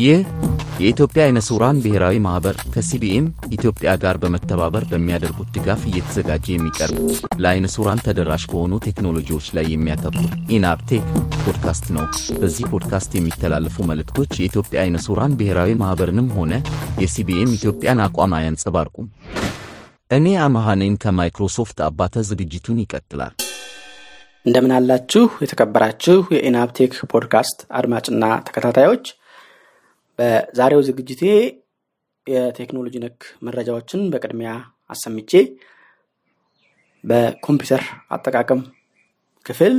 ይህ የኢትዮጵያ አይነ ስውራን ብሔራዊ ማኅበር ከሲቢኤም ኢትዮጵያ ጋር በመተባበር በሚያደርጉት ድጋፍ እየተዘጋጀ የሚቀርብ ለአይነ ስውራን ተደራሽ በሆኑ ቴክኖሎጂዎች ላይ የሚያተኩር ኢንአፕቴክ ፖድካስት ነው። በዚህ ፖድካስት የሚተላለፉ መልእክቶች የኢትዮጵያ አይነ ስውራን ብሔራዊ ማኅበርንም ሆነ የሲቢኤም ኢትዮጵያን አቋም አያንጸባርቁም። እኔ አመሃኔን ከማይክሮሶፍት አባተ ዝግጅቱን ይቀጥላል። እንደምን አላችሁ የተከበራችሁ የኢናፕቴክ ፖድካስት አድማጭና ተከታታዮች በዛሬው ዝግጅቴ የቴክኖሎጂ ነክ መረጃዎችን በቅድሚያ አሰምቼ በኮምፒውተር አጠቃቀም ክፍል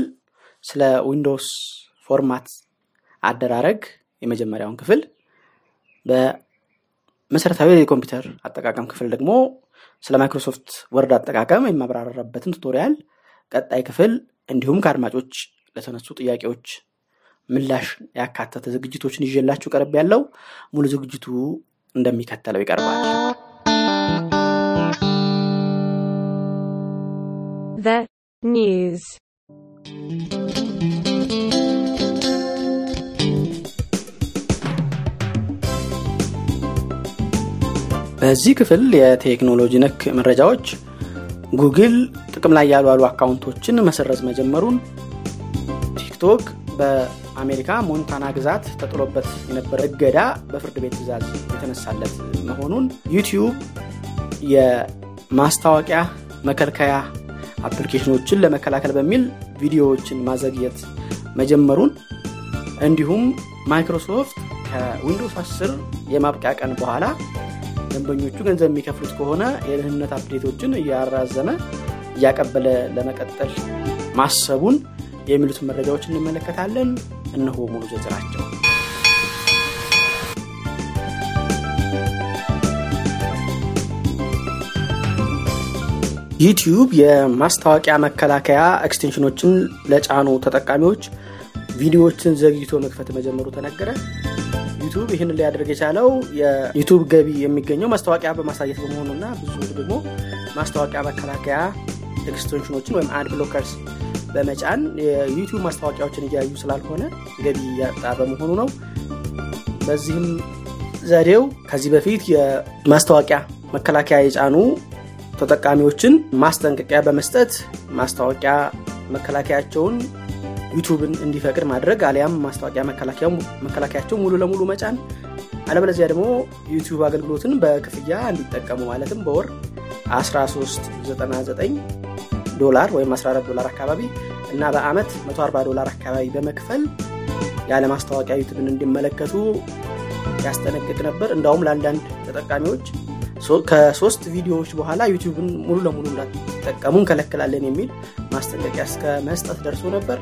ስለ ዊንዶውስ format አደራረግ የመጀመሪያውን ክፍል በመሰረታዊ የኮምፒውተር አጠቃቀም ክፍል ደግሞ ስለ ማይክሮሶፍት ወርድ አጠቃቀም የማብራራበትን tutorial ቀጣይ ክፍል እንዲሁም ከአድማጮች ለተነሱ ጥያቄዎች ምላሽ ያካተተ ዝግጅቶችን ይዤላችሁ ቀርብ ያለው ሙሉ ዝግጅቱ እንደሚከተለው ይቀርባል። The news. በዚህ ክፍል የቴክኖሎጂ ነክ መረጃዎች ጉግል ጥቅም ላይ ያልዋሉ account ኦችን መሰረዝ መጀመሩን፣ ቲክቶክ በአሜሪካ ሞንታና ግዛት ተጥሎበት የነበረ እገዳ በፍርድ ቤት ትዕዛዝ የተነሳለት መሆኑን፣ ዩቲዩብ የማስታወቂያ መከልከያ application ኦችን ለመከላከል በሚል ቪዲዮዎችን ማዘግየት መጀመሩን እንዲሁም ማይክሮሶፍት ከዊንዶውስ 10 የማብቂያ ቀን በኋላ ደንበኞቹ ገንዘብ የሚከፍሉት ከሆነ የደህንነት update ኦችን እያራዘመ እያቀበለ ለመቀጠል ማሰቡን የሚሉትን መረጃዎች እንመለከታለን። እነሆ ሙሉ ዝርዝራቸው። ዩቲዩብ የማስታወቂያ መከላከያ extension ኦችን ለጫኑ ተጠቃሚዎች ቪዲዮዎችን ዘግይቶ መክፈት መጀመሩ ተነገረ። ዩቱብ ይህንን ሊያደርግ የቻለው የዩቱብ ገቢ የሚገኘው ማስታወቂያ በማሳየት በመሆኑና ብዙ ደግሞ ማስታወቂያ መከላከያ extension ኦችን ወይም ad blockers በመጫን የዩቱብ ማስታወቂያዎችን እያዩ ስላልሆነ ገቢ እያጣ በመሆኑ ነው። በዚህም ዘዴው ከዚህ በፊት የማስታወቂያ መከላከያ የጫኑ ተጠቃሚዎችን ማስጠንቀቂያ በመስጠት ማስታወቂያ መከላከያቸውን ዩቱብን እንዲፈቅድ ማድረግ አሊያም ማስታወቂያ መከላከያቸው ሙሉ ለሙሉ መጫን አለበለዚያ ደግሞ ዩቱብ አገልግሎትን በክፍያ እንዲጠቀሙ ማለትም በወር 1399 ዶላር ወይም 14 ዶላር አካባቢ እና በአመት 140 ዶላር አካባቢ በመክፈል ያለ ማስታወቂያ ዩቱብን እንዲመለከቱ ያስጠነቅቅ ነበር። እንዳውም ለአንዳንድ ተጠቃሚዎች ከሶስት ቪዲዮዎች በኋላ ዩቱብን ሙሉ ለሙሉ እንዳትጠቀሙ እንከለክላለን የሚል ማስጠንቀቂያ እስከ መስጠት ደርሶ ነበር።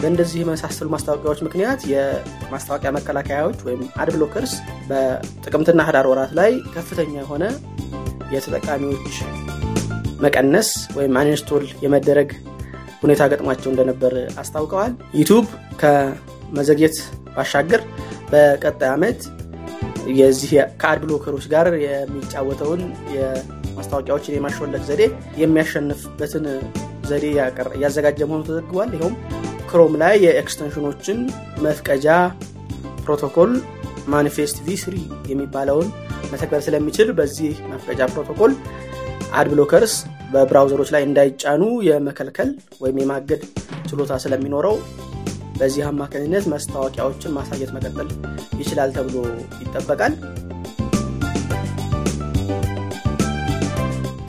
በእንደዚህ የመሳሰሉ ማስታወቂያዎች ምክንያት የማስታወቂያ መከላከያዎች ወይም ad blockers በጥቅምትና ህዳር ወራት ላይ ከፍተኛ የሆነ የተጠቃሚዎች መቀነስ ወይም uninstall የመደረግ ሁኔታ ገጥሟቸው እንደነበር አስታውቀዋል። ዩቱብ ከመዘግየት ባሻገር በቀጣይ ዓመት የዚህ ከ ad blocker ኦች ጋር የሚጫወተውን የማስታወቂያዎችን የማሾለክ ዘዴ የሚያሸንፍበትን ዘዴ እያዘጋጀ መሆኑ ተዘግቧል። ይኸውም ክሮም ላይ የ extension ኦችን መፍቀጃ protocol Manifest V3 የሚባለውን መተግበር ስለሚችል በዚህ መፍቀጃ protocol ad blockers በ browser ኦች ላይ እንዳይጫኑ የመከልከል ወይም የማገድ ችሎታ ስለሚኖረው በዚህ አማካኝነት ማስታወቂያዎችን ማሳየት መቀጠል ይችላል ተብሎ ይጠበቃል።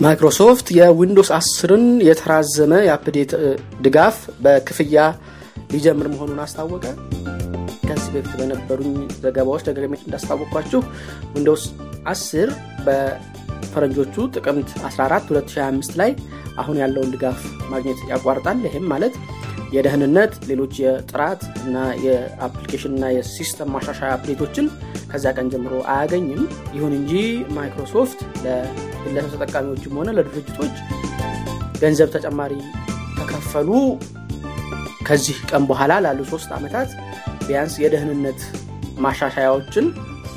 ማይክሮሶፍት የዊንዶውስ 10ን የተራዘመ የ update ድጋፍ በክፍያ ሊጀምር መሆኑን አስታወቀ። ከዚህ በፊት በነበሩኝ ዘገባዎች ደግሜ እንዳስታወቅኳችሁ ዊንዶውስ 10 በፈረንጆቹ ጥቅምት 14 2025 ላይ አሁን ያለውን ድጋፍ ማግኘት ያቋርጣል። ይህም ማለት የደህንነት ሌሎች የጥራት እና የአፕሊኬሽን እና የ system ማሻሻያ update ኦችን ከዛ ቀን ጀምሮ አያገኝም። ይሁን እንጂ ማይክሮሶፍት ለግለሰብ ተጠቃሚዎችም ሆነ ለድርጅቶች ገንዘብ ተጨማሪ ከከፈሉ ከዚህ ቀን በኋላ ላሉ ሶስት ዓመታት ቢያንስ የደህንነት ማሻሻያዎችን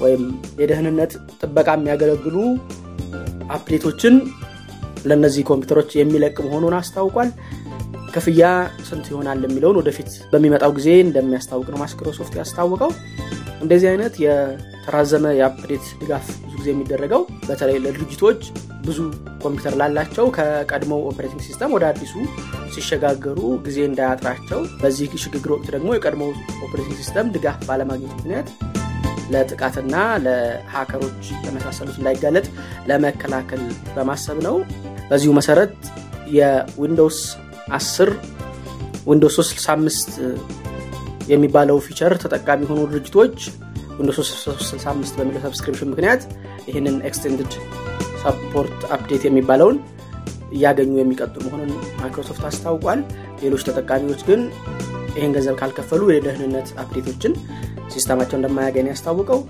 ወይም የደህንነት ጥበቃ የሚያገለግሉ update ኦችን ለእነዚህ ኮምፒውተሮች የሚለቅ መሆኑን አስታውቋል። ክፍያ ስንት ይሆናል የሚለውን ወደፊት በሚመጣው ጊዜ እንደሚያስታውቅ ነው ማይክሮሶፍት ያስታወቀው። እንደዚህ አይነት የተራዘመ የ update ድጋፍ ብዙ ጊዜ የሚደረገው በተለይ ለድርጅቶች ብዙ ኮምፒውተር ላላቸው ከቀድሞው operating system ወደ አዲሱ ሲሸጋገሩ ጊዜ እንዳያጥራቸው፣ በዚህ ሽግግር ወቅት ደግሞ የቀድሞው operating system ድጋፍ ባለማግኘት ምክንያት ለጥቃትና ለሀከሮች ለመሳሰሉት እንዳይጋለጥ ለመከላከል በማሰብ ነው። በዚሁ መሰረት የዊንዶውስ 10 ዊንዶውስ 365 የሚባለው feature ተጠቃሚ የሆኑ ድርጅቶች ዊንዶውስ 365 በሚለው subscription ምክንያት ይህንን extended support update የሚባለውን እያገኙ የሚቀጥሉ መሆኑን ማይክሮሶፍት አስታውቋል። ሌሎች ተጠቃሚዎች ግን ይህን ገንዘብ ካልከፈሉ የደህንነት update ኦችን system ኣቸው እንደማያገኝ ያስታወቀው።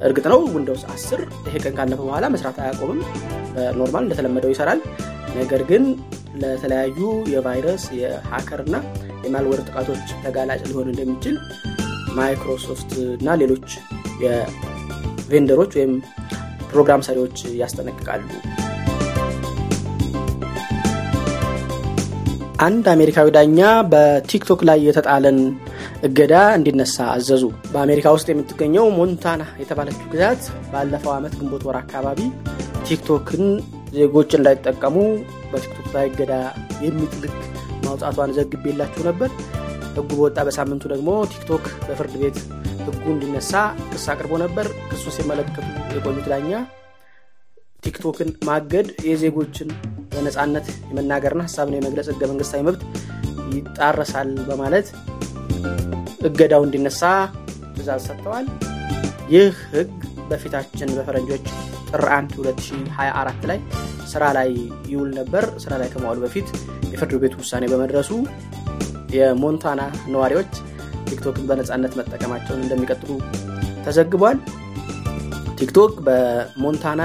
እርግጥ ነው ዊንዶውስ 10 ይሄ ቀን ካለፈ በኋላ መስራት አያቆምም። normal እንደተለመደው ይሰራል። ነገር ግን ለተለያዩ የቫይረስ የሀከር እና የ malware ጥቃቶች ተጋላጭ ሊሆን እንደሚችል ማይክሮሶፍት እና ሌሎች የ vendor ኦች ወይም ፕሮግራም ሰሪዎች ያስጠነቅቃሉ። አንድ አሜሪካዊ ዳኛ በቲክቶክ ላይ የተጣለን እገዳ እንዲነሳ አዘዙ። በአሜሪካ ውስጥ የምትገኘው ሞንታና የተባለችው ግዛት ባለፈው ዓመት ግንቦት ወር አካባቢ ቲክቶክን ዜጎች እንዳይጠቀሙ በቲክቶክ ላይ እገዳ የሚጥል ሕግ ማውጣቷን ዘግቤላችሁ ነበር። ሕጉ በወጣ በሳምንቱ ደግሞ ቲክቶክ በፍርድ ቤት ሕጉ እንዲነሳ ክስ አቅርቦ ነበር። ክሱ ሲመለከቱ የቆዩት ዳኛ ቲክቶክን ማገድ የዜጎችን በነፃነት የመናገርና ሀሳብን የመግለጽ ህገ መንግስታዊ መብት ይጣረሳል በማለት እገዳው እንዲነሳ ትእዛዝ ሰጥተዋል። ይህ ህግ በፊታችን በፈረንጆች ጥር 1 2024 ላይ ስራ ላይ ይውል ነበር። ስራ ላይ ከመዋሉ በፊት የፍርድ ቤቱ ውሳኔ በመድረሱ የሞንታና ነዋሪዎች ቲክቶክን በነፃነት መጠቀማቸውን እንደሚቀጥሉ ተዘግቧል። ቲክቶክ በሞንታና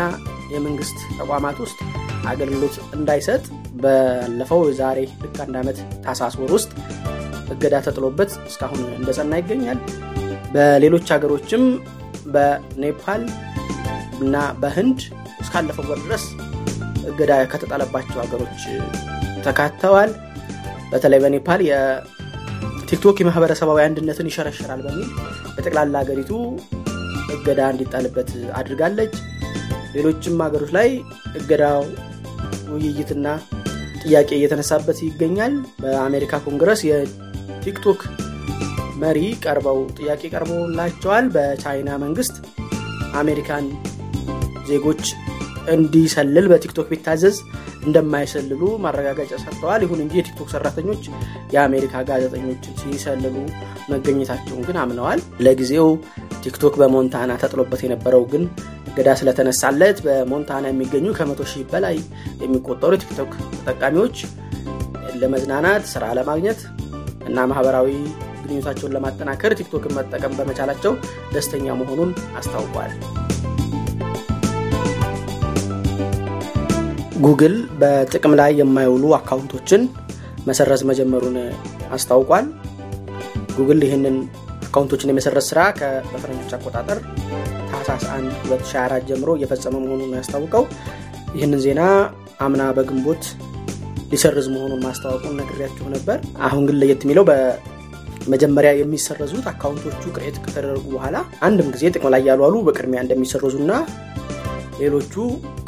የመንግስት ተቋማት ውስጥ አገልግሎት እንዳይሰጥ ባለፈው ዛሬ ልክ አንድ ዓመት ታህሳስ ወር ውስጥ እገዳ ተጥሎበት እስካሁን እንደጸና ይገኛል። በሌሎች ሀገሮችም በኔፓል እና በህንድ እስካለፈው ወር ድረስ እገዳ ከተጣለባቸው ሀገሮች ተካተዋል። በተለይ በኔፓል የቲክቶክ የማህበረሰባዊ አንድነትን ይሸረሸራል በሚል በጠቅላላ ሀገሪቱ እገዳ እንዲጣልበት አድርጋለች። ሌሎችም ሀገሮች ላይ እገዳው ውይይትና ጥያቄ እየተነሳበት ይገኛል። በአሜሪካ ኮንግረስ የቲክቶክ መሪ ቀርበው ጥያቄ ቀርቦላቸዋል። በቻይና መንግስት አሜሪካን ዜጎች እንዲሰልል በቲክቶክ ቢታዘዝ እንደማይሰልሉ ማረጋገጫ ሰጥተዋል። ይሁን እንጂ የቲክቶክ ሰራተኞች የአሜሪካ ጋዜጠኞችን ሲሰልሉ መገኘታቸውን ግን አምነዋል። ለጊዜው ቲክቶክ በሞንታና ተጥሎበት የነበረው ግን እገዳ ስለተነሳለት በሞንታና የሚገኙ ከመቶ ሺህ በላይ የሚቆጠሩ የቲክቶክ ተጠቃሚዎች ለመዝናናት፣ ስራ ለማግኘት እና ማህበራዊ ግንኙነታቸውን ለማጠናከር ቲክቶክን መጠቀም በመቻላቸው ደስተኛ መሆኑን አስታውቋል። ጉግል በጥቅም ላይ የማይውሉ አካውንቶችን መሰረዝ መጀመሩን አስታውቋል። ጉግል ይህንን አካውንቶችን የመሰረዝ ስራ በፈረንጆች አቆጣጠር ታህሳስ 1 2024 ጀምሮ እየፈጸመ መሆኑን ያስታወቀው። ይህንን ዜና አምና በግንቦት ሊሰርዝ መሆኑን ማስታወቁን ነግሬያችሁ ነበር። አሁን ግን ለየት የሚለው በመጀመሪያ የሚሰረዙት አካውንቶቹ create ከተደረጉ በኋላ አንድም ጊዜ ጥቅም ላይ ያልዋሉ በቅድሚያ እንደሚሰረዙና ሌሎቹ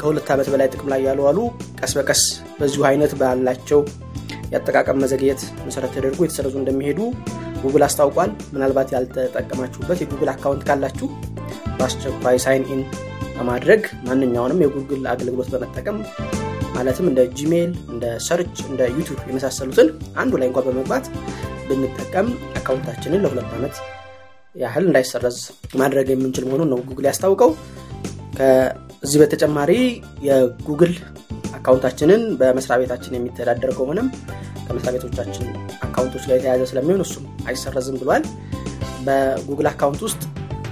ከሁለት ዓመት በላይ ጥቅም ላይ ያልዋሉ ቀስ በቀስ በዚሁ አይነት ባላቸው የአጠቃቀም መዘግየት መሰረት ተደርጎ እየተሰረዙ እንደሚሄዱ ጉግል አስታውቋል። ምናልባት ያልተጠቀማችሁበት የጉግል አካውንት ካላችሁ በአስቸኳይ sign in በማድረግ ማንኛውንም የጉግል አገልግሎት በመጠቀም ማለትም እንደ ጂሜይል፣ እንደ search፣ እንደ ዩቱብ የመሳሰሉትን አንዱ ላይ እንኳ በመግባት ብንጠቀም አካውንታችንን ለሁለት ዓመት ያህል እንዳይሰረዝ ማድረግ የምንችል መሆኑን ነው ጉግል ያስታወቀው። ከዚህ በተጨማሪ የጉግል አካውንታችንን በመስሪያ ቤታችን የሚተዳደር ከሆነም ከመስሪያ ቤቶቻችን አካውንቶች ጋር የተያያዘ ስለሚሆን እሱም አይሰረዝም ብሏል። በጉግል አካውንት ውስጥ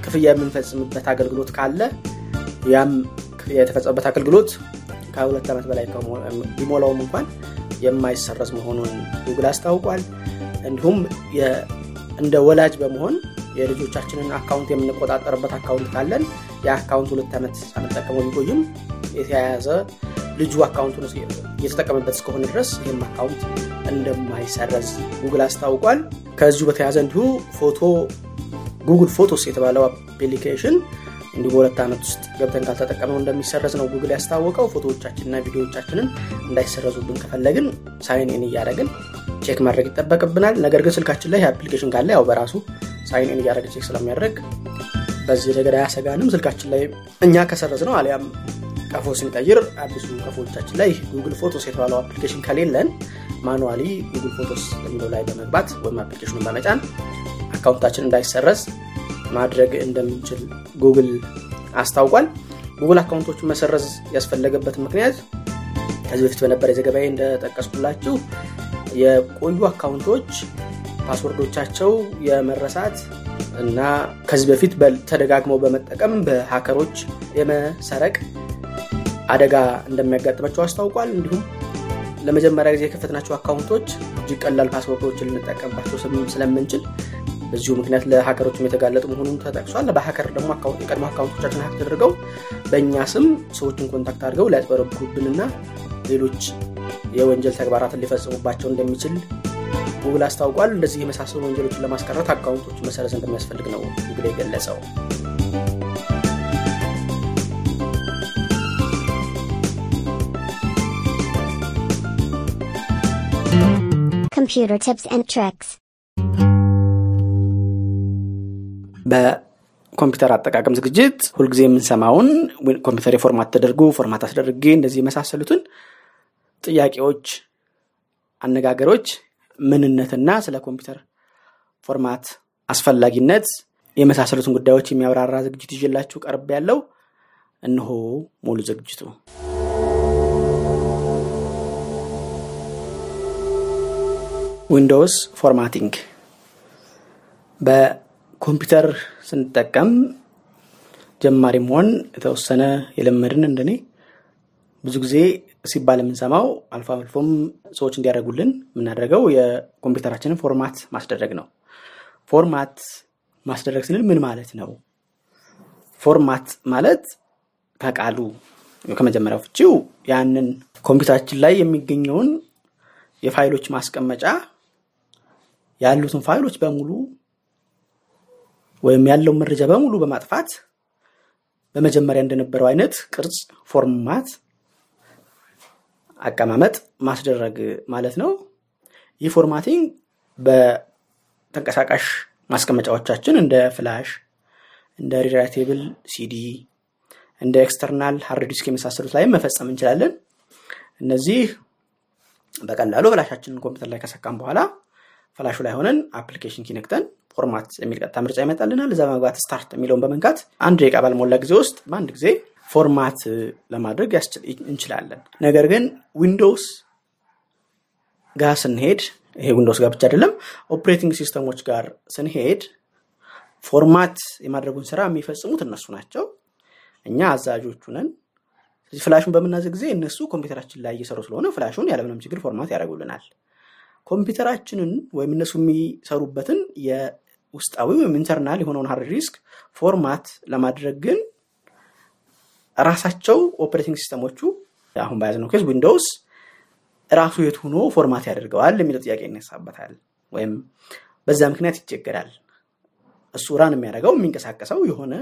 ክፍያ የምንፈጽምበት አገልግሎት ካለ ያም የተፈጸመበት አገልግሎት ከሁለት ዓመት በላይ ቢሞላውም እንኳን የማይሰረዝ መሆኑን ጉግል አስታውቋል። እንዲሁም እንደ ወላጅ በመሆን የልጆቻችንን አካውንት የምንቆጣጠርበት አካውንት ካለን የአካውንት ሁለት ዓመት ሳንጠቀመው ቢቆይም የተያያዘ ልጁ አካውንቱን እየተጠቀመበት እስከሆነ ድረስ ይህም አካውንት እንደማይሰረዝ ጉግል አስታውቋል። ከዚሁ በተያያዘ እንዲሁ ፎቶ ጉግል ፎቶስ የተባለው አፕሊኬሽን እንዲሁ በሁለት ዓመት ውስጥ ገብተን ካልተጠቀመው እንደሚሰረዝ ነው ጉግል ያስታወቀው። ፎቶዎቻችንና ቪዲዮዎቻችንን እንዳይሰረዙብን ከፈለግን sign in እያደረግን check ማድረግ ይጠበቅብናል። ነገር ግን ስልካችን ላይ አፕሊኬሽን ካለ ያው በራሱ sign in እያደረገ check ስለሚያደርግ በዚህ ረገድ አያሰጋንም። ስልካችን ላይ እኛ ከሰረዝነው አሊያም ቀፎ ስንቀይር አዲሱ ቀፎዎቻችን ላይ ጉግል ፎቶስ የተባለው አፕሊኬሽን ከሌለን manually ጉግል ፎቶስ የሚለው ላይ በመግባት ወይም አፕሊኬሽኑን በመጫን አካውንታችን እንዳይሰረዝ ማድረግ እንደምንችል ጉግል አስታውቋል። ጉግል አካውንቶችን መሰረዝ ያስፈለገበት ምክንያት ከዚህ በፊት በነበረ ዘገባዬ እንደጠቀስኩላችሁ የቆዩ አካውንቶች password ኦቻቸው የመረሳት እና ከዚህ በፊት ተደጋግመው በመጠቀም በሀከሮች የመሰረቅ አደጋ እንደሚያጋጥማቸው አስታውቋል። እንዲሁም ለመጀመሪያ ጊዜ የከፈትናቸው አካውንቶች እጅግ ቀላል password ኦችን ልንጠቀምባቸው ስለምንችል በዚሁ ምክንያት ለሀከሮችም የተጋለጡ መሆኑን ተጠቅሷል። በሀከር ደግሞ የቀድሞ አካውንቶቻችን hack ተደርገው በእኛ ስም ሰዎችን contact አድርገው ሊያጭበረብሩብንና ሌሎች የወንጀል ተግባራትን ሊፈጽሙባቸው እንደሚችል ጉግል አስታውቋል። እንደዚህ የመሳሰሉ ወንጀሎችን ለማስቀረት አካውንቶች መሰረዝ እንደሚያስፈልግ ነው ጉግል የገለጸው። Computer tips and tricks. በኮምፒውተር አጠቃቀም ዝግጅት ሁልጊዜ የምንሰማውን ኮምፒውተሬ format ተደርጎ format አስደርጌ እንደዚህ የመሳሰሉትን ጥያቄዎች፣ አነጋገሮች ምንነትና ስለ ኮምፒውተር format አስፈላጊነት የመሳሰሉትን ጉዳዮች የሚያብራራ ዝግጅት ይዤላችሁ ቀርቤያለው እነሆ ሙሉ ዝግጅቱ። Windows formatting በኮምፒውተር ስንጠቀም ጀማሪ መሆን የተወሰነ የለመድን እንደኔ ብዙ ጊዜ ሲባል የምንሰማው አልፎ አልፎም ሰዎች እንዲያደርጉልን የምናደርገው የኮምፒውተራችንን format ማስደረግ ነው። format ማስደረግ ስንል ምን ማለት ነው? format ማለት ከቃሉ ከመጀመሪያው ፍቺው ያንን ኮምፒውተራችን ላይ የሚገኘውን የፋይሎች ማስቀመጫ ያሉትን ፋይሎች በሙሉ ወይም ያለውን መረጃ በሙሉ በማጥፋት በመጀመሪያ እንደነበረው አይነት ቅርጽ format አቀማመጥ ማስደረግ ማለት ነው። ይህ formatting በተንቀሳቃሽ ማስቀመጫዎቻችን እንደ flash፣ እንደ rewritable ሲዲ፣ እንደ external hard የመሳሰሉት ላይ መፈጸም እንችላለን። እነዚህ በቀላሉ ፍላሻችንን ኮምፒውተር ላይ ከሰካን በኋላ ፍላሹ ላይ ሆነን application key ነክተን format የሚል ቀጥታ ምርጫ ይመጣልናል። እዛ በመግባት start የሚለውን በመንካት አንድ ደቂቃ ባልሞላ ጊዜ ውስጥ በአንድ ጊዜ format ለማድረግ እንችላለን። ነገር ግን Windows ጋር ስንሄድ ይሄ Windows ጋር ብቻ አይደለም፣ operating ሲስተሞች ጋር ስንሄድ format የማድረጉን ስራ የሚፈጽሙት እነሱ ናቸው። እኛ አዛዦቹ ነን። ስለዚህ ፍላሹን በምናዝ ጊዜ እነሱ ኮምፒውተራችን ላይ እየሰሩ ስለሆነ ፍላሹን ያለምንም ችግር format ያደርጉልናል። ኮምፒውተራችንን ወይም እነሱ የሚሰሩበትን የውስጣዊ ወይም internal የሆነውን hard disk format ለማድረግ ግን ራሳቸው operating ሲስተሞቹ አሁን በያዝነው case Windows ራሱ የት ሆኖ format ያደርገዋል የሚለው ጥያቄ ይነሳበታል። ወይም በዛ ምክንያት ይቸገራል። እሱ run የሚያደርገው የሚንቀሳቀሰው የሆነ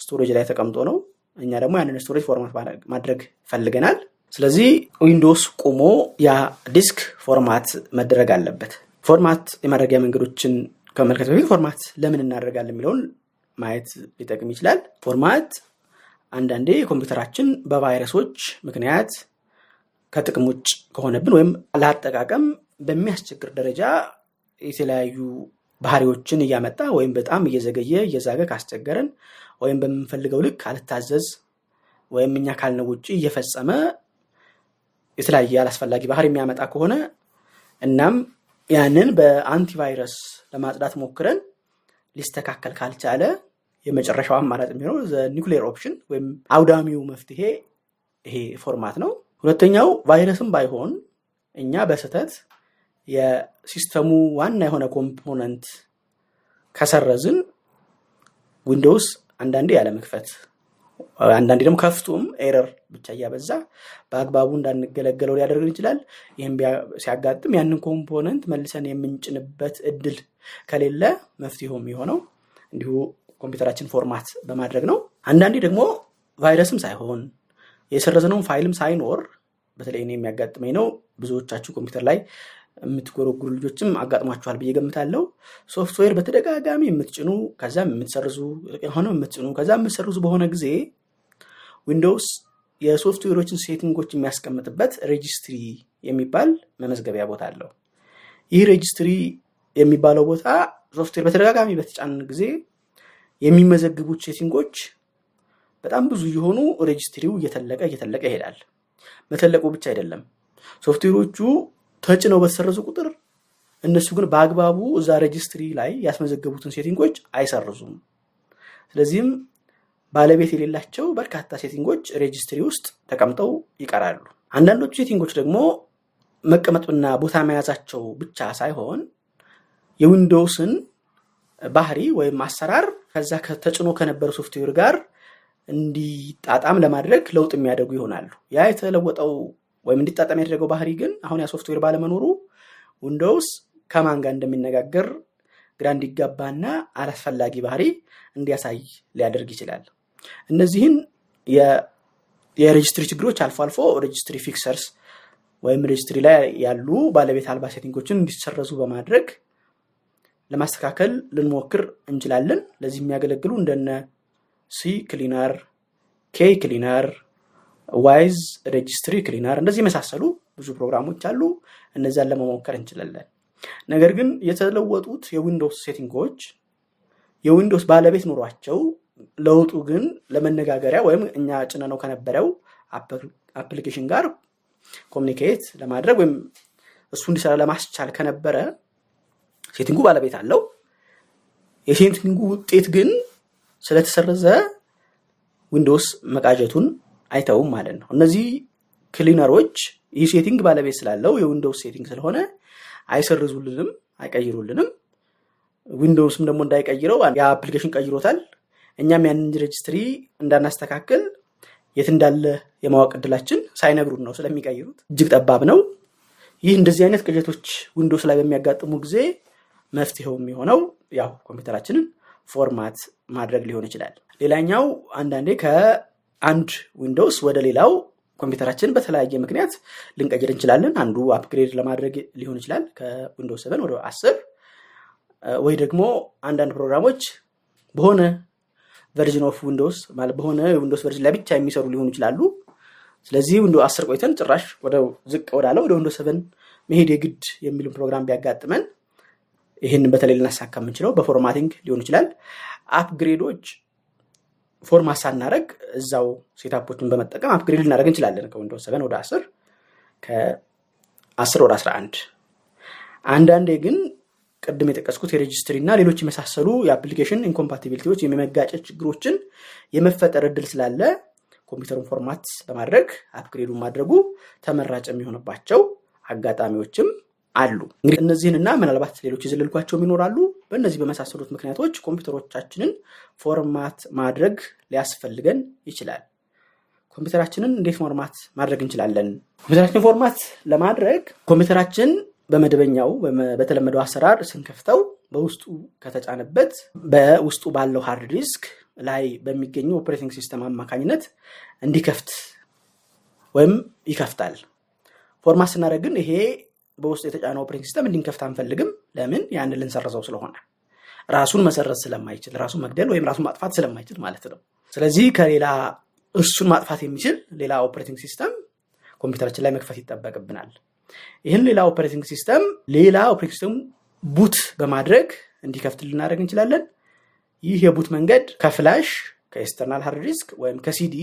storage ላይ ተቀምጦ ነው። እኛ ደግሞ ያንን storage format ማድረግ ፈልገናል። ስለዚህ Windows ቆሞ ያ disk format መደረግ አለበት። format የማድረጊያ መንገዶችን ከመመልከት በፊት format ለምን እናደርጋለን የሚለውን ማየት ሊጠቅም ይችላል። format አንዳንዴ ኮምፒውተራችን በቫይረሶች ምክንያት ከጥቅም ውጭ ከሆነብን ወይም ለአጠቃቀም በሚያስቸግር ደረጃ የተለያዩ ባህሪዎችን እያመጣ ወይም በጣም እየዘገየ እየዛገ ካስቸገረን ወይም በምንፈልገው ልክ አልታዘዝ ወይም እኛ ካልነው ውጭ እየፈጸመ የተለያየ አላስፈላጊ ባህሪ የሚያመጣ ከሆነ እናም ያንን በአንቲቫይረስ ለማጽዳት ሞክረን ሊስተካከል ካልቻለ የመጨረሻው አማራጭ የሚሆነው nuclear option ወይም አውዳሚው መፍትሄ ይሄ format ነው። ሁለተኛው ቫይረስም ባይሆን እኛ በስህተት የሲስተሙ ዋና የሆነ component ከሰረዝን Windows አንዳንዴ ያለመክፈት አንዳንዴ ደግሞ ከፍቱም error ብቻ እያበዛ በአግባቡ እንዳንገለገለው ሊያደርግን ይችላል። ይህም ሲያጋጥም ያንን component መልሰን የምንጭንበት እድል ከሌለ መፍትሄው የሚሆነው እንዲሁ ኮምፒውተራችን format በማድረግ ነው። አንዳንዴ ደግሞ ቫይረስም ሳይሆን የሰረዝነውን ፋይልም ሳይኖር በተለይ የሚያጋጥመኝ ነው። ብዙዎቻችሁ ኮምፒውተር ላይ የምትጎረጉሩ ልጆችም አጋጥሟችኋል ብዬ ገምታለሁ። ሶፍትዌር በተደጋጋሚ የምትጭኑ ከዛም የምትሰርዙ ሆነም የምትጭኑ ከዛም የምትሰርዙ በሆነ ጊዜ Windows የሶፍትዌሮችን ሴቲንጎች የሚያስቀምጥበት registry የሚባል መመዝገቢያ ቦታ አለው። ይህ registry የሚባለው ቦታ ሶፍትዌር በተደጋጋሚ በተጫን ጊዜ የሚመዘግቡት ሴቲንጎች በጣም ብዙ የሆኑ ሬጂስትሪው እየተለቀ እየተለቀ ይሄዳል። መተለቁ ብቻ አይደለም፣ ሶፍትዌሮቹ ተጭነው በተሰረዙ ቁጥር እነሱ ግን በአግባቡ እዛ registry ላይ ያስመዘገቡትን ሴቲንጎች አይሰርዙም። ስለዚህም ባለቤት የሌላቸው በርካታ ሴቲንጎች registry ውስጥ ተቀምጠው ይቀራሉ። አንዳንዶቹ ሴቲንጎች ደግሞ መቀመጥና ቦታ መያዛቸው ብቻ ሳይሆን የዊንዶውስን ባህሪ ወይም አሰራር ከዛ ተጭኖ ከነበረ ሶፍትዌር ጋር እንዲጣጣም ለማድረግ ለውጥ የሚያደርጉ ይሆናሉ። ያ የተለወጠው ወይም እንዲጣጣም ያደረገው ባህሪ ግን አሁን ያ ሶፍትዌር ባለመኖሩ Windows ከማን ጋር እንደሚነጋገር ግራ እንዲጋባና አላስፈላጊ ባህሪ እንዲያሳይ ሊያደርግ ይችላል። እነዚህን የ registry ችግሮች አልፎ አልፎ registry fixers ወይም registry ላይ ያሉ ባለቤት አልባ ሴቲንጎችን እንዲሰረዙ በማድረግ ለማስተካከል ልንሞክር እንችላለን። ለዚህ የሚያገለግሉ እንደነ CCleaner፣ ኬ Cleaner፣ Wise Registry Cleaner እንደዚህ የመሳሰሉ ብዙ ፕሮግራሞች አሉ። እነዚያን ለመሞከር እንችላለን። ነገር ግን የተለወጡት የ Windows ሴቲንጎች የዊንዶውስ ባለቤት ኑሯቸው ለውጡ ግን ለመነጋገሪያ ወይም እኛ ጭነነው ከነበረው አፕሊኬሽን ጋር ኮሚኒኬት ለማድረግ ወይም እሱ እንዲሰራ ለማስቻል ከነበረ ሴቲንጉ ባለቤት አለው። የሴቲንጉ ውጤት ግን ስለተሰረዘ ዊንዶውስ መቃጀቱን አይተውም ማለት ነው። እነዚህ ክሊነሮች ይህ ሴቲንግ ባለቤት ስላለው የዊንዶውስ ሴቲንግ ስለሆነ አይሰርዙልንም፣ አይቀይሩልንም። Windows ም ደግሞ እንዳይቀይረው የ application ቀይሮታል። እኛም ያንን registry እንዳናስተካክል የት እንዳለ የማወቅ እድላችን ሳይነግሩን ነው ስለሚቀይሩት እጅግ ጠባብ ነው። ይህ እንደዚህ አይነት ቅዠቶች Windows ላይ በሚያጋጥሙ ጊዜ መፍትሄው የሚሆነው ያው ኮምፒውተራችንን format ማድረግ ሊሆን ይችላል። ሌላኛው አንዳንዴ ከአንድ Windows ወደ ሌላው ኮምፒውተራችንን በተለያየ ምክንያት ልንቀይር እንችላለን። አንዱ upgrade ለማድረግ ሊሆን ይችላል ከ Windows seven ወደ አስር ወይ ደግሞ አንዳንድ ፕሮግራሞች በሆነ version of Windows ማለት በሆነ የ Windows version ላይ ብቻ የሚሰሩ ሊሆኑ ይችላሉ። ስለዚህ Windows አስር ቆይተን ጭራሽ ወደ ዝቅ ወዳለ ወደ Windows seven መሄድ የግድ የሚሉን ፕሮግራም ቢያጋጥመን ይህንን በተለይ ልናሳካ የምንችለው በ formatting ሊሆን ይችላል። upgrade ኦች format ሳናደረግ እዛው setup ኦችን በመጠቀም upgrade ልናደረግ እንችላለን። ከ Windows seven ወደ አስር ከአስር ወደ አስራ አንድ አንዳንዴ ግን ቅድም የጠቀስኩት የ registry እና ሌሎች የመሳሰሉ የ application incompatibility ዎች የመጋጨት ችግሮችን የመፈጠር እድል ስላለ ኮምፒውተሩን format በማድረግ upgrade ኡን ማድረጉ ተመራጭ የሚሆንባቸው አጋጣሚዎችም አሉ። እንግዲህ እነዚህንና ምናልባት ሌሎች የዘለልኳቸውም ይኖራሉ። በእነዚህ በመሳሰሉት ምክንያቶች ኮምፒውተሮቻችንን format ማድረግ ሊያስፈልገን ይችላል። ኮምፒውተራችንን እንዴት format ማድረግ እንችላለን? ኮምፒውተራችን format ለማድረግ ኮምፒውተራችን በመደበኛው በተለመደው አሰራር ስንከፍተው በውስጡ ከተጫነበት በውስጡ ባለው hard disk ላይ በሚገኙ operating system አማካኝነት እንዲከፍት ወይም ይከፍታል። format ስናደርግ ግን ይሄ በውስጡ የተጫነው operating system እንዲንከፍት አንፈልግም። ለምን? ያንን ልንሰርዘው ስለሆነ ራሱን መሰረዝ ስለማይችል ራሱን መግደል ወይም ራሱን ማጥፋት ስለማይችል ማለት ነው። ስለዚህ ከሌላ እሱን ማጥፋት የሚችል ሌላ operating system ኮምፒውተራችን ላይ መክፈት ይጠበቅብናል። ይህን ሌላ operating system ሌላ operating system boot በማድረግ እንዲከፍት ልናደርግ እንችላለን። ይህ የ boot መንገድ ከ flash ከ external hard disk ወይም ከሲዲ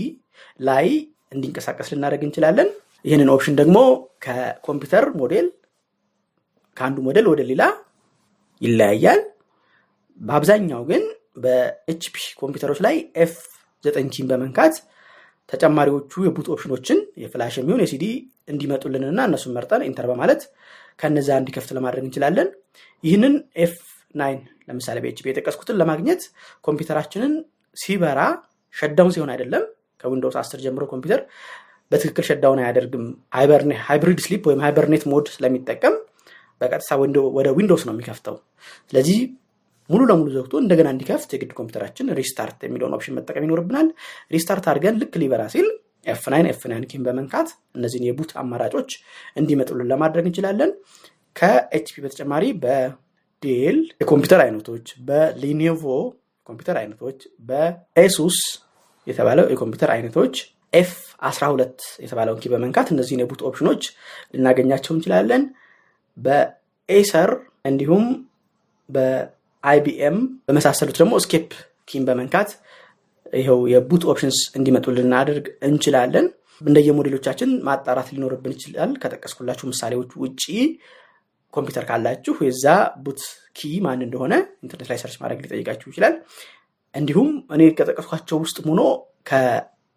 ላይ እንዲንቀሳቀስ ልናደርግ እንችላለን። ይህንን option ደግሞ ከኮምፒውተር ሞዴል ከአንዱ ሞዴል ወደ ሌላ ይለያያል። በአብዛኛው ግን በ HP ኮምፒውተሮች ላይ F ዘጠኝ key ን በመንካት ተጨማሪዎቹ የ boot option ኦችን የ flash የሚሆን የሲዲ እንዲመጡልንና እነሱን መርጠን enter በማለት ከነዛ እንዲከፍት ለማድረግ እንችላለን። ይህንን F nine ለምሳሌ በ HP የጠቀስኩትን ለማግኘት ኮምፒውተራችንን ሲበራ shutdown ሲሆን አይደለም ከ Windows 10 ጀምሮ ኮምፒውተር በትክክል shutdown አያደርግም። hybrid sleep ወይም hibernate mode ስለሚጠቀም በቀጥታ ወደ Windows ነው የሚከፍተው። ስለዚህ ሙሉ ለሙሉ ዘግቶ እንደገና እንዲከፍት የግድ ኮምፒውተራችን restart የሚለውን option መጠቀም ይኖርብናል። restart አድርገን ልክ ሊበራ ሲል F nine F nine key ን በመንካት እነዚህን የ boot አማራጮች እንዲመጡልን ለማድረግ እንችላለን። ከ HP በተጨማሪ በ Dell የኮምፒውተር አይነቶች፣ በ Lenovo ኮምፒውተር አይነቶች፣ በ Asus የተባለው የኮምፒውተር አይነቶች F 12 የተባለውን key በመንካት እነዚህን የ boot option ኦች ልናገኛቸው እንችላለን። በ Acer እንዲሁም በ IBM በመሳሰሉት ደግሞ escape key ን በመንካት ይኸው የ boot options እንዲመጡ ልናደርግ እንችላለን። እንደየሞዴሎቻችን ማጣራት ሊኖርብን ይችላል። ከጠቀስኩላችሁ ምሳሌዎች ውጪ ኮምፒውተር ካላችሁ የዛ boot key ማን እንደሆነ ኢንተርኔት ላይ search ማድረግ ሊጠይቃችሁ ይችላል። እንዲሁም እኔ ከጠቀስኳቸው ውስጥ ሆኖ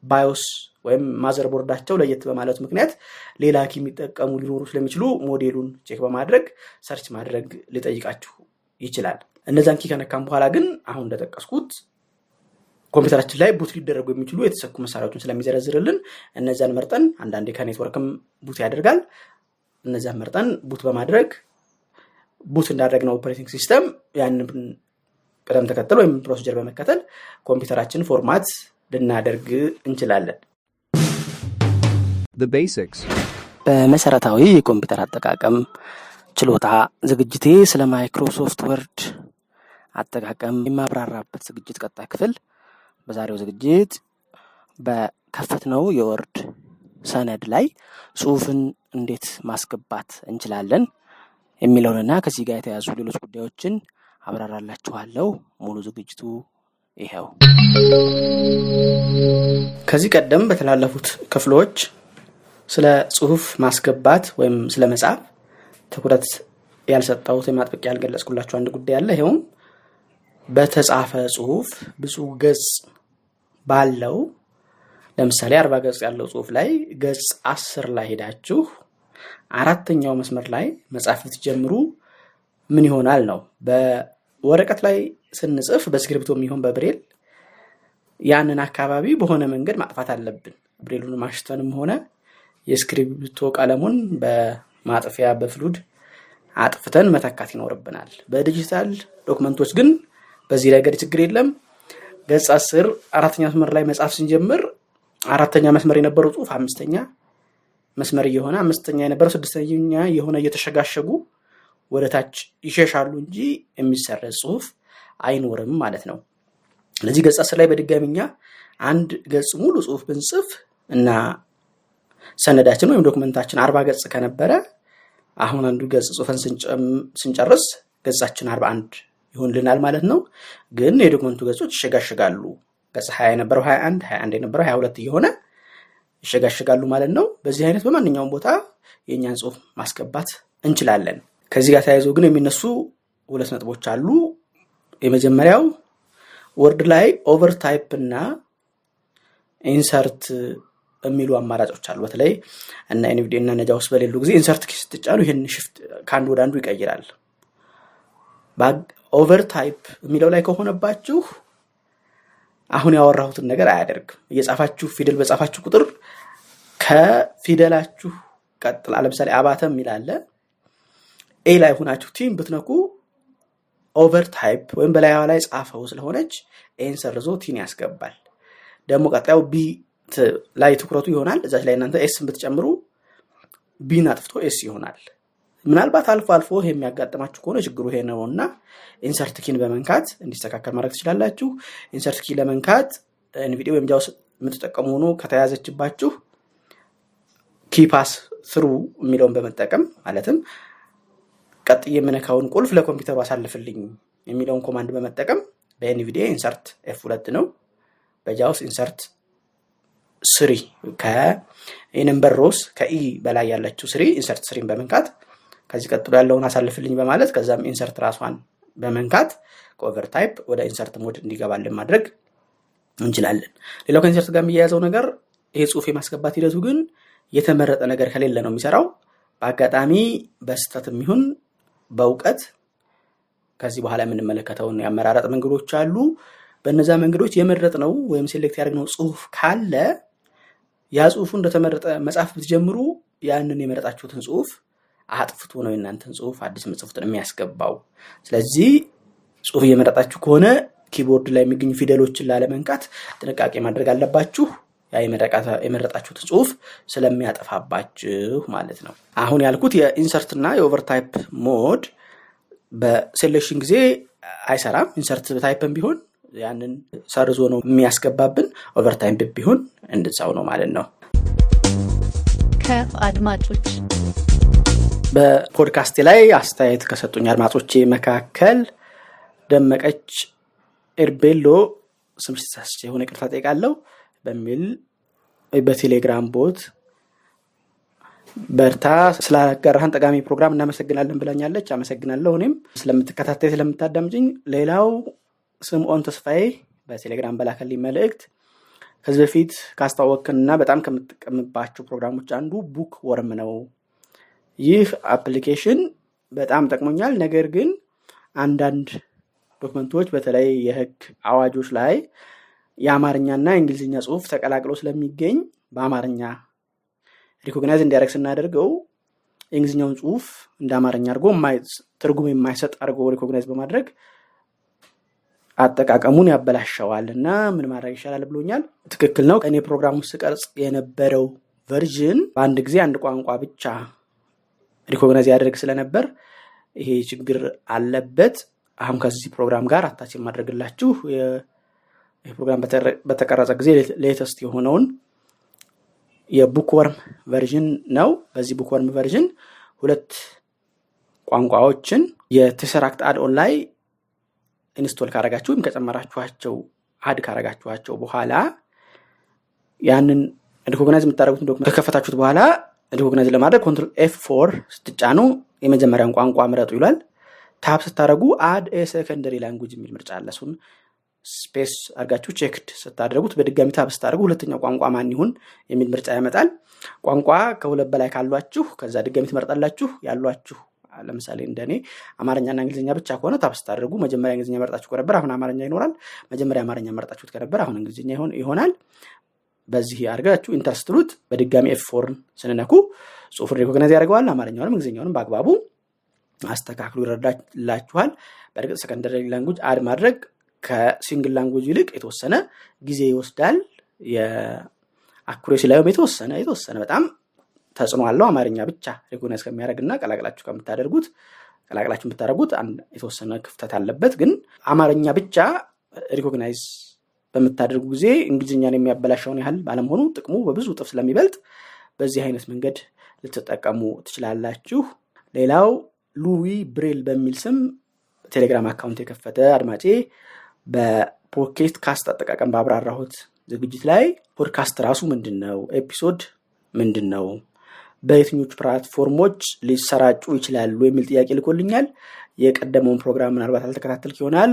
ከ BIOS ወይም motherboard ኣቸው ለየት በማለቱ ምክንያት ሌላ key የሚጠቀሙ ሊኖሩ ስለሚችሉ ሞዴሉን check በማድረግ search ማድረግ ሊጠይቃችሁ ይችላል። እነዛን key ከነካም በኋላ ግን አሁን እንደጠቀስኩት ኮምፒውተራችን ላይ boot ሊደረጉ የሚችሉ የተሰኩ መሳሪያዎችን ስለሚዘረዝርልን እነዚያን መርጠን አንዳንዴ ከኔትወርክም boot ያደርጋል። እነዚያን መርጠን boot በማድረግ boot እንዳደረግነው operating system ያንን ቅደም ተከተል ወይም procedure በመከተል ኮምፒውተራችን format ልናደርግ እንችላለን። The basics. በመሰረታዊ የኮምፒውተር አጠቃቀም ችሎታ ዝግጅቴ ስለ Microsoft Word አጠቃቀም የማብራራበት ዝግጅት ቀጣይ ክፍል በዛሬው ዝግጅት በከፈትነው የወርድ ሰነድ ላይ ጽሁፍን እንዴት ማስገባት እንችላለን የሚለውንና ከዚህ ጋር የተያዙ ሌሎች ጉዳዮችን አብራራላችኋለሁ። ሙሉ ዝግጅቱ ይኸው። ከዚህ ቀደም በተላለፉት ክፍሎች ስለ ጽሁፍ ማስገባት ወይም ስለ መጻፍ ትኩረት ያልሰጠሁት ወይም አጥብቄ ያልገለጽኩላችሁ አንድ ጉዳይ አለ። ይኸውም በተጻፈ ጽሁፍ ብዙ ገጽ ባለው ለምሳሌ አርባ ገጽ ያለው ጽሁፍ ላይ ገጽ አስር ላይ ሄዳችሁ አራተኛው መስመር ላይ መጻፍ ብትጀምሩ ምን ይሆናል ነው። በወረቀት ላይ ስንጽፍ በስክሪፕቶ የሚሆን በብሬል ያንን አካባቢ በሆነ መንገድ ማጥፋት አለብን። ብሬሉን ማሽተንም ሆነ የስክሪፕቶ ቀለሙን በማጥፊያ በ fluid አጥፍተን መተካት ይኖርብናል። በዲጂታል document ኦች ግን በዚህ ረገድ ችግር የለም። ገጽ አስር አራተኛ መስመር ላይ መጻፍ ስንጀምር አራተኛ መስመር የነበረው ጽሁፍ አምስተኛ መስመር እየሆነ አምስተኛ የነበረው ስድስተኛ የሆነ እየተሸጋሸጉ ወደ ታች ይሸሻሉ እንጂ የሚሰረዝ ጽሁፍ አይኖርም ማለት ነው። ስለዚህ ገጽ አስር ላይ በድጋሚኛ አንድ ገጽ ሙሉ ጽሁፍ ብንጽፍ እና ሰነዳችን ወይም document ኣችን አርባ ገጽ ከነበረ አሁን አንዱ ገጽ ጽሁፈን ስንጨርስ ገጻችን አርባ አንድ ይሆንልናል ማለት ነው። ግን የ document ኡ ገጾች ይሸጋሸጋሉ። ገጽ ሀያ የነበረው ሀያ አንድ ሀያ አንድ የነበረው ሀያ ሁለት እየሆነ ይሸጋሸጋሉ ማለት ነው። በዚህ አይነት በማንኛውም ቦታ የእኛን ጽሁፍ ማስገባት እንችላለን። ከዚህ ጋር ተያይዞ ግን የሚነሱ ሁለት ነጥቦች አሉ። የመጀመሪያው Word ላይ over type እና insert የሚሉ አማራጮች አሉ። በተለይ እነ NVDA እና እነ JAWS በሌሉ ጊዜ insert key ስትጫኑ ይህን shift ከአንዱ ወደ አንዱ ይቀይራል። over type የሚለው ላይ ከሆነባችሁ አሁን ያወራሁትን ነገር አያደርግም። እየጻፋችሁ ፊደል በጻፋችሁ ቁጥር ከፊደላችሁ ቀጥላ ለምሳሌ አባተ የሚል A ላይ ሆናችሁ T ም ብትነኩ over type ወይም በላይዋ ላይ ጻፈው ስለሆነች A ን ሰርዞ T ን ያስገባል። ደግሞ ቀጣዩ B ላይ ትኩረቱ ይሆናል። እዛች ላይ እናንተ S ን ብትጨምሩ B ን አጥፍቶ S ይሆናል። ምናልባት አልፎ አልፎ ይሄ የሚያጋጥማችሁ ከሆነ ችግሩ ይሄ ነው እና insert key ን በመንካት እንዲስተካከል ማድረግ ትችላላችሁ። insert key ን ለመንካት NVDA ወይም JAWS የምትጠቀሙ ሆኖ ከተያዘችባችሁ key pass through የሚለውን በመጠቀም ማለትም ቀጥዬ የምነካውን ቁልፍ ለኮምፒውተሩ አሳልፍልኝ የሚለውን command በመጠቀም በ NVDA insert F ሁለት ነው። በ JAWS insert three ከ number rows ከ E በላይ ያለችው three insert three ን በመንካት ከዚህ ቀጥሎ ያለውን አሳልፍልኝ በማለት ከዛም insert ራሷን በመንካት ከ over type ወደ insert mode እንዲገባልን ማድረግ እንችላለን። ሌላው ከ insert ጋር የሚያያዘው ነገር ይሄ ጽሁፍ የማስገባት ሂደቱ ግን የተመረጠ ነገር ከሌለ ነው የሚሰራው። በአጋጣሚ በስህተት የሚሆን በእውቀት ከዚህ በኋላ የምንመለከተውን የአመራረጥ መንገዶች አሉ። በእነዛ መንገዶች የመረጥነው ወይም select ያደርግነው ጽሁፍ ካለ ያ ጽሁፉ እንደተመረጠ መጻፍ ብትጀምሩ ያንን የመረጣችሁትን ጽሁፍ አጥፍቶ ነው የእናንተን ጽሁፍ አዲስ የምትጽፉትን የሚያስገባው። ስለዚህ ጽሁፍ እየመረጣችሁ ከሆነ keyboard ላይ የሚገኙ ፊደሎችን ላለመንካት ጥንቃቄ ማድረግ አለባችሁ። የመረጣችሁትን ጽሁፍ ስለሚያጠፋባችሁ ማለት ነው። አሁን ያልኩት የ insert እና የ overtype mode በ selection ጊዜ አይሰራም። insert type ም ቢሆን ያንን ሰርዞ ነው የሚያስገባብን። overtype ም ቢሆን እንደዛው ነው ማለት ነው። ከአድማጮች በፖድካስቴ ላይ አስተያየት ከሰጡኝ አድማጮቼ መካከል ደመቀች ኤርቤሎ ተሳስቼ የሆነ ይቅርታ ጠይቃለሁ በሚል በቴሌግራም bot በርታ ስላጋራህን ጠቃሚ ፕሮግራም እናመሰግናለን ብላኛለች። አመሰግናለሁ እኔም ስለምትከታተይ ስለምታዳምጭኝ። ሌላው ስምዖን ተስፋዬ በቴሌግራም በላከልኝ መልእክት ከዚህ በፊት ካስተዋወቅንና በጣም ከምጠቀምባቸው ፕሮግራሞች አንዱ Bookworm ነው። ይህ application በጣም ጠቅሞኛል። ነገር ግን አንዳንድ document ኦች በተለይ የህግ አዋጆች ላይ የአማርኛና የእንግሊዝኛ ጽሁፍ ተቀላቅሎ ስለሚገኝ በአማርኛ recognize እንዲያደርግ ስናደርገው የእንግሊዝኛውን ጽሁፍ እንደ አማርኛ አድርጎ ትርጉም የማይሰጥ አድርጎ recognize በማድረግ አጠቃቀሙን ያበላሸዋል እና ምን ማድረግ ይሻላል ብሎኛል። ትክክል ነው። እኔ ፕሮግራሙ ስቀርጽ የነበረው version በአንድ ጊዜ አንድ ቋንቋ ብቻ recognize ያደርግ ስለነበር ይሄ ችግር አለበት። አሁን ከዚህ ፕሮግራም ጋር attach የማድረግላችሁ ይህ ፕሮግራም በተቀረጸ ጊዜ latest የሆነውን የ Bookworm version ነው። በዚህ Bookworm version ሁለት ቋንቋዎችን የ Tesseract add-on ላይ install ካረጋችሁ ወይም ከጨመራችኋቸው add ካረጋችኋቸው በኋላ ያንን recognize የምታደረጉትን document ከከፈታችሁት በኋላ recognize ለማድረግ control F four ስትጫኑ የመጀመሪያውን ቋንቋ ምረጡ ይላል። tab ስታደረጉ add a secondary language የሚል ምርጫ አለ። space አድርጋችሁ checked ስታደረጉት በድጋሚ tab ስታደረጉ ሁለተኛው ቋንቋ ማን ይሁን የሚል ምርጫ ያመጣል። ቋንቋ ከሁለት በላይ ካሏችሁ ከዛ ድጋሚ ትመርጣላችሁ። ያሏችሁ ለምሳሌ እንደኔ አማርኛና እንግሊዝኛ ብቻ ከሆነ tab ስታደርጉ መጀመሪያ እንግሊዝኛ መርጣችሁ ከነበር አሁን አማርኛ ይኖራል። መጀመሪያ አማርኛ መርጣችሁት ከነበር አሁን እንግሊዝኛ ይሆናል። በዚህ አድርጋችሁ enter በድጋሚ F four ን ስንነኩ ጽሁፉን recognize ያደርገዋል። አማርኛውንም እንግሊዝኛውንም በአግባቡ አስተካክሎ ይረዳላችኋል። በእርግጥ secondary language add ማድረግ ከ single language ይልቅ የተወሰነ ጊዜ ይወስዳል። የ accuracy ላይም የተወሰነ የተወሰነ በጣም ተጽዕኖ አለው። አማርኛ ብቻ recognize ከሚያደርግ እና ቀላቅላችሁ ከምታደርጉት ቀላቅላችሁ የምታደርጉት የተወሰነ ክፍተት አለበት። ግን አማርኛ ብቻ recognize በምታደርጉ ጊዜ እንግሊዝኛን የሚያበላሸውን ያህል ባለመሆኑ ጥቅሙ በብዙ እጥፍ ስለሚበልጥ በዚህ አይነት መንገድ ልትጠቀሙ ትችላላችሁ። ሌላው ሉዊ ብሬል በሚል ስም ቴሌግራም account የከፈተ አድማጬ በ Pocket Casts አጠቃቀም ባብራራሁት ዝግጅት ላይ ፖድካስት ራሱ ምንድን ነው፣ episode ምንድን ነው፣ በየትኞቹ platform ኦች ሊሰራጩ ይችላሉ የሚል ጥያቄ ልኮልኛል። የቀደመውን ፕሮግራም ምናልባት አልተከታተልክ ይሆናል።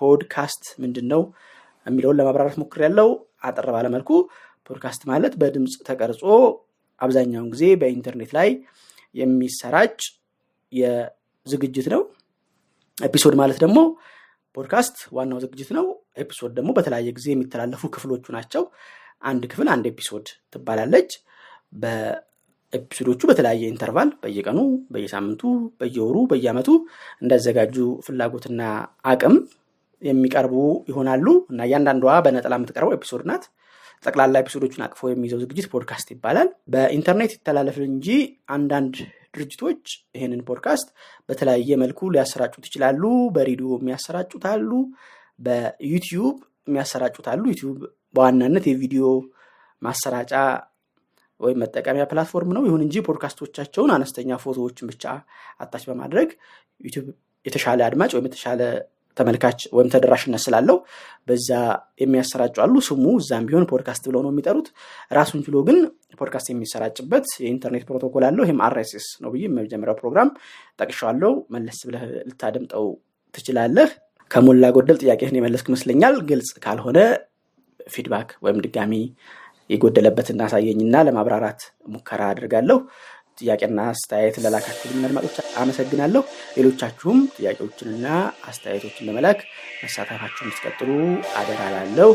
ፖድካስት ምንድን ነው የሚለውን ለማብራራት ሞክሬያለሁ። አጠር ባለመልኩ ፖድካስት ማለት በድምፅ ተቀርጾ አብዛኛውን ጊዜ በኢንተርኔት ላይ የሚሰራጭ የዝግጅት ነው። episode ማለት ደግሞ ፖድካስት ዋናው ዝግጅት ነው። episode ደግሞ በተለያየ ጊዜ የሚተላለፉ ክፍሎቹ ናቸው። አንድ ክፍል አንድ episode ትባላለች። በ episode ኦቹ በተለያየ interval በየቀኑ፣ በየሳምንቱ፣ በየወሩ፣ በየአመቱ እንዳዘጋጁ ፍላጎትና አቅም የሚቀርቡ ይሆናሉ እና እያንዳንዷ በነጠላ የምትቀርበው episode ናት። ጠቅላላ episode ኦቹን አቅፎ የሚይዘው ዝግጅት ፖድካስት ይባላል። በኢንተርኔት ይተላለፍ እንጂ አንዳንድ ድርጅቶች ይህንን ፖድካስት በተለያየ መልኩ ሊያሰራጩት ይችላሉ። በሬዲዮ የሚያሰራጩት አሉ፣ በዩቲዩብ የሚያሰራጩት በዋናነት የቪዲዮ ማሰራጫ ወይም መጠቀሚያ platform ነው። ይሁን እንጂ ፖድካስቶቻቸውን አነስተኛ ፎቶዎችን ብቻ attach በማድረግ ዩቲዩብ የተሻለ አድማጭ ወይም የተሻለ ተመልካች ወይም ተደራሽነት ስላለው በዛ የሚያሰራጩ አሉ። ስሙ እዛም ቢሆን ፖድካስት ብለው ነው የሚጠሩት። ራሱን ችሎ ግን ፖድካስት የሚሰራጭበት የኢንተርኔት ፕሮቶኮል አለው። ይህም RSS ነው ብዬ የመጀመሪያው ፕሮግራም ጠቅሻዋለሁ። መለስ ብለህ ልታደምጠው ትችላለህ። ከሞላ ጎደል ጥያቄህን የመለስኩ ይመስለኛል። ግልጽ ካልሆነ feedback ወይም ድጋሚ የጎደለበትን አሳየኝና ለማብራራት ሙከራ አድርጋለሁ። ጥያቄና አስተያየት ለላካችሁልኝ አድማጮች አመሰግናለሁ። ሌሎቻችሁም ጥያቄዎችንና አስተያየቶችን ለመላክ መሳተፋችሁን እንድትቀጥሉ አደራ እላለሁ።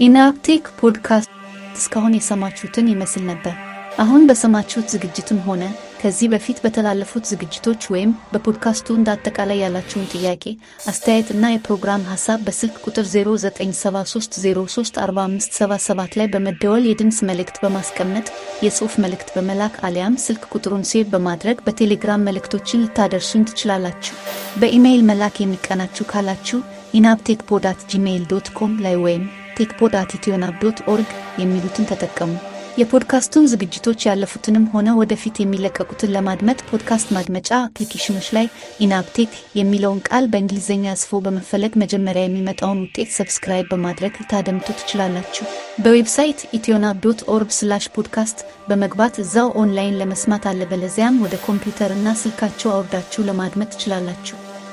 ኢናብ ቴክ ፖድካስት እስካሁን የሰማችሁትን ይመስል ነበር። አሁን በሰማችሁት ዝግጅትም ሆነ ከዚህ በፊት በተላለፉት ዝግጅቶች ወይም በፖድካስቱ እንደ አጠቃላይ ያላችሁን ጥያቄ፣ አስተያየት እና የፕሮግራም ሀሳብ በስልክ ቁጥር 0973034577 ላይ በመደወል የድምፅ መልእክት በማስቀመጥ የጽሑፍ መልእክት በመላክ አሊያም ስልክ ቁጥሩን save በማድረግ በቴሌግራም መልእክቶችን ልታደርሱን ትችላላችሁ። በኢሜይል መላክ የሚቀናችሁ ካላችሁ ኢናብ ቴክ pod at Gmail dot com ላይ ወይም tech pod at ኢትዮናብ dot org የሚሉትን ተጠቀሙ። የፖድካስቱን ዝግጅቶች ያለፉትንም ሆነ ወደፊት የሚለቀቁትን ለማድመጥ ፖድካስት ማድመጫ application ኦች ላይ ኢናብ ቴክ የሚለውን ቃል በእንግሊዝኛ ጽፎ በመፈለግ መጀመሪያ የሚመጣውን ውጤት subscribe በማድረግ ልታደምጡ ትችላላችሁ። በ website ኢትዮናብ dot org slash ፖድካስት በመግባት እዛው ኦንላይን ለመስማት አለበለዚያም ወደ ኮምፒውተር እና ስልካችሁ አውርዳችሁ ለማድመጥ ትችላላችሁ።